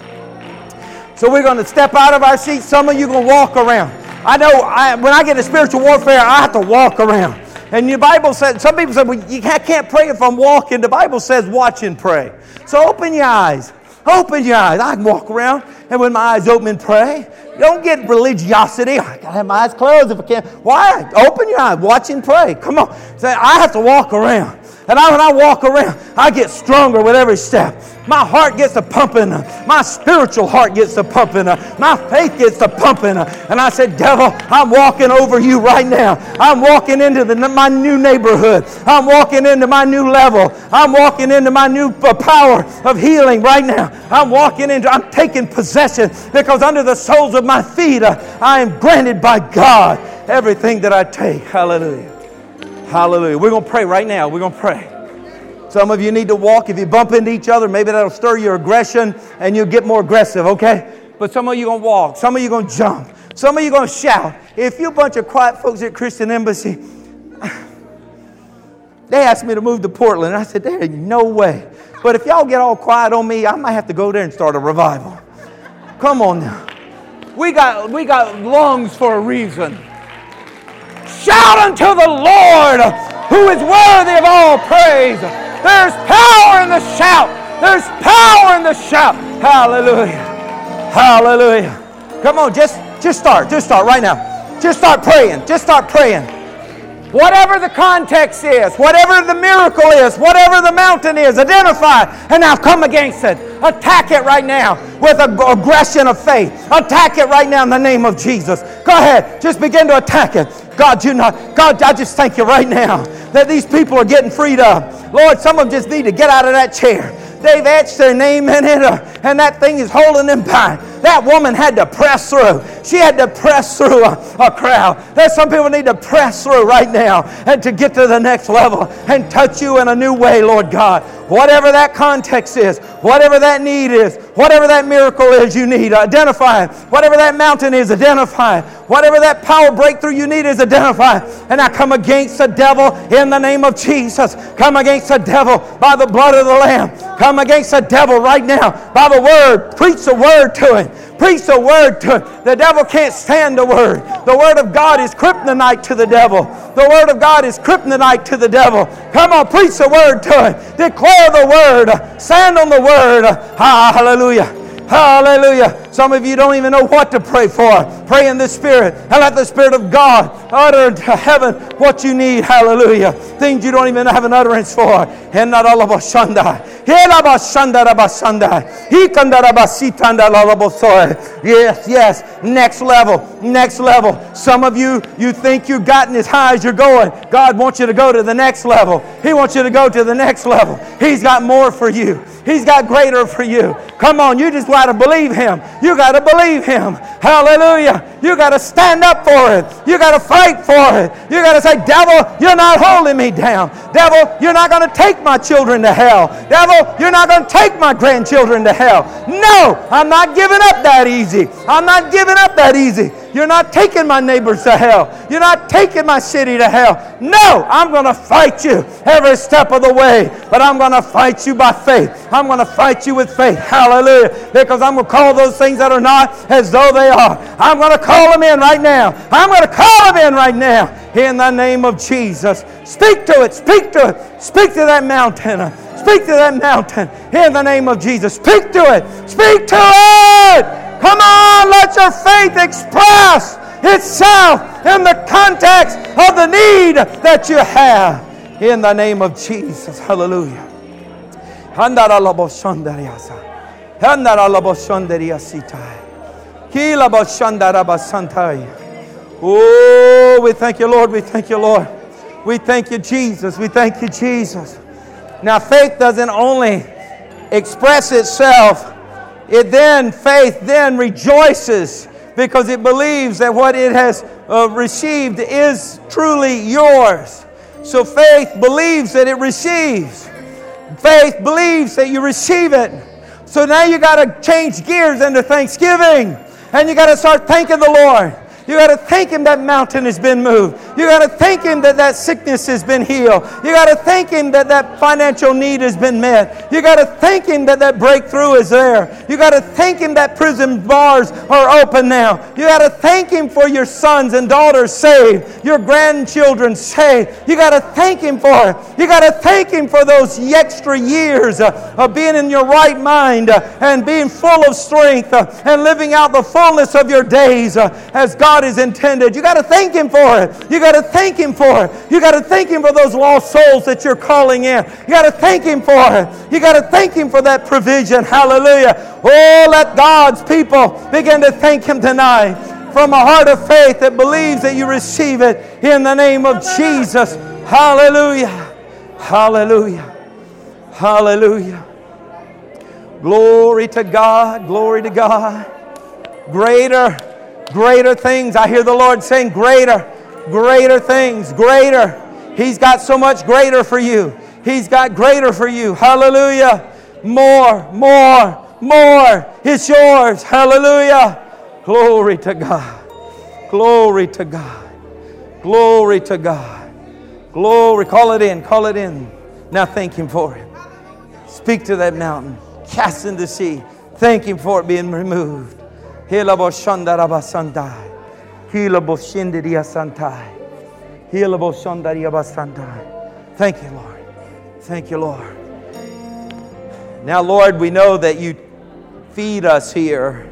So we're going to step out of our seats. Some of you are going to walk around. I know I, when I get into spiritual warfare, I have to walk around. And the Bible says, some people say, well, you can't pray if I'm walking. The Bible says, watch and pray. So open your eyes. Open your eyes. I can walk around and with my eyes open and pray. Don't get religiosity. I gotta have my eyes closed if I can't, Why? Open your eyes, watch and pray. Come on. Say, I have to walk around. And I, when I walk around, I get stronger with every step. My heart gets to pumping. My spiritual heart gets to pumping. My faith gets to pumping. And I said, Devil, I'm walking over you right now. I'm walking into the, my new neighborhood. I'm walking into my new level. I'm walking into my new power of healing right now. I'm walking into, I'm taking possession because under the soles of my feet, uh, I am granted by God everything that I take. Hallelujah. Hallelujah. We're going to pray right now. We're going to pray. Some of you need to walk. If you bump into each other, maybe that'll stir your aggression and you'll get more aggressive, okay? But some of you going to walk. Some of you going to jump. Some of you going to shout. If you a bunch of quiet folks at Christian Embassy, they asked me to move to Portland. And I said, there ain't no way. But if y'all get all quiet on me, I might have to go there and start a revival. Come on now. We got, we got lungs for a reason. Shout unto the Lord who is worthy of all praise. There's power in the shout. There's power in the shout. Hallelujah. Hallelujah. Come on, just just start. Just start right now. Just start praying. Just start praying. Whatever the context is, whatever the miracle is, whatever the mountain is, identify and now come against it. Attack it right now with an aggression of faith. Attack it right now in the name of Jesus. Go ahead. Just begin to attack it. God, you know, God, I just thank you right now that these people are getting freed up. Lord, some of them just need to get out of that chair. They've etched their name in it, uh, and that thing is holding them back. That woman had to press through. She had to press through a, a crowd. There's some people need to press through right now and to get to the next level and touch you in a new way, Lord God. Whatever that context is, whatever that need is, whatever that miracle is you need, identify it. Whatever that mountain is, identify it. Whatever that power breakthrough you need is, identified. And I come against the devil in the name of Jesus. Come against the devil by the blood of the Lamb. Come against the devil right now by the word. Preach the word to him. Preach the word to him. The devil can't stand the word. The word of God is kryptonite to the devil. The word of God is kryptonite to the devil. Come on, preach the word to him. Declare the word. Stand on the word. Hallelujah. Hallelujah. Some of you don't even know what to pray for. Pray in the Spirit and let the Spirit of God utter to heaven what you need. Hallelujah. Things you don't even have an utterance for. Yes, yes. Next level. Next level. Some of you, you think you've gotten as high as you're going. God wants you to go to the next level. He wants you to go to the next level. He's got more for you. He's got greater for you. Come on, you just got to believe Him. You got to believe Him. Hallelujah. You got to stand up for it. You got to fight for it. You got to say, Devil, you're not holding me down. Devil, you're not going to take my children to hell. Devil, you're not going to take my grandchildren to hell. No, I'm not giving up that easy. I'm not giving up that easy. You're not taking my neighbors to hell. You're not taking my city to hell. No, I'm going to fight you every step of the way, but I'm going to fight you by faith. I'm going to fight you with faith. Hallelujah. Because I'm going to call those things that are not as though they are. I'm going to call them in right now. I'm going to call them in right now in the name of Jesus. Speak to it. Speak to it. Speak to that mountain. Speak to that mountain in the name of Jesus. Speak to it. Speak to it. Come on, let your faith express itself in the context of the need that you have in the name of Jesus. Hallelujah. Oh, we thank you, Lord. We thank you, Lord. We thank you, Jesus. We thank you, Jesus. Now, faith doesn't only express itself it then, faith then rejoices because it believes that what it has uh, received is truly yours. So faith believes that it receives. Faith believes that you receive it. So now you got to change gears into thanksgiving and you got to start thanking the Lord. You got to thank Him that mountain has been moved. You got to thank Him that that sickness has been healed. You got to thank Him that that financial need has been met. You got to thank Him that that breakthrough is there. You got to thank Him that prison bars are open now. You got to thank Him for your sons and daughters saved, your grandchildren saved. You got to thank Him for it. You got to thank Him for those extra years uh, of being in your right mind uh, and being full of strength uh, and living out the fullness of your days as God is intended. You got to thank Him for it. You got to thank Him for it. You got to thank Him for those lost souls that you're calling in. You got to thank Him for it. You got to thank Him for that provision. Hallelujah. Oh, let God's people begin to thank Him tonight from a heart of faith that believes that you receive it in the name of Jesus. Hallelujah. Hallelujah. Hallelujah. Glory to God. Glory to God. Greater Greater things. I hear the Lord saying, Greater, greater things, greater. He's got so much greater for you. He's got greater for you. Hallelujah. More, more, more. It's yours. Hallelujah. Glory to God. Glory to God. Glory to God. Glory. Call it in. Call it in. Now thank Him for it. Speak to that mountain. Cast in the sea. Thank Him for it being removed. Thank you, Lord. Thank you, Lord. Now, Lord, we know that you feed us here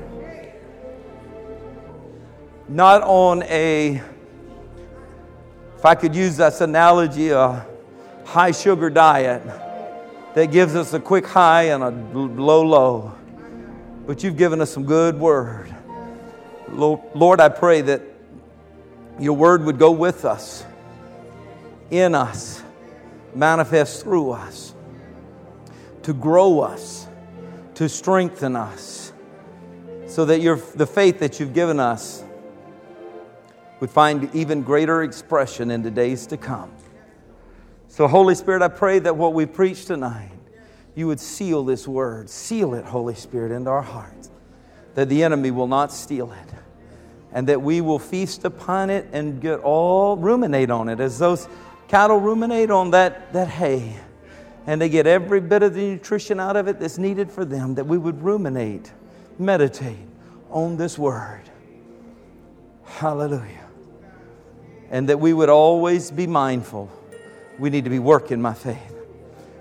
not on a, if I could use this analogy, a high sugar diet that gives us a quick high and a low low but you've given us some good word. Lord, I pray that your word would go with us, in us, manifest through us to grow us, to strengthen us, so that your, the faith that you've given us would find even greater expression in the days to come. So, Holy Spirit, I pray that what we preach tonight, you would seal this word, seal it, Holy Spirit, into our hearts, that the enemy will not steal it, and that we will feast upon it and get all, ruminate on it as those cattle ruminate on that, that hay, and they get every bit of the nutrition out of it that's needed for them, that we would ruminate, meditate on this word. Hallelujah. And that we would always be mindful we need to be working my faith.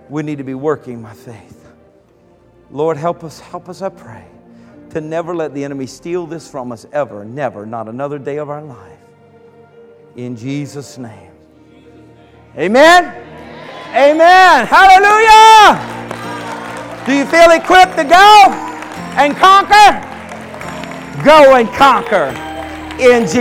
We need to be working my faith. Lord, help us, help us, I pray, to never let the enemy steal this from us ever, never, not another day of our life. In Jesus' name. Amen. Amen. Hallelujah. Do you feel equipped to go and conquer? Go and conquer in Jesus.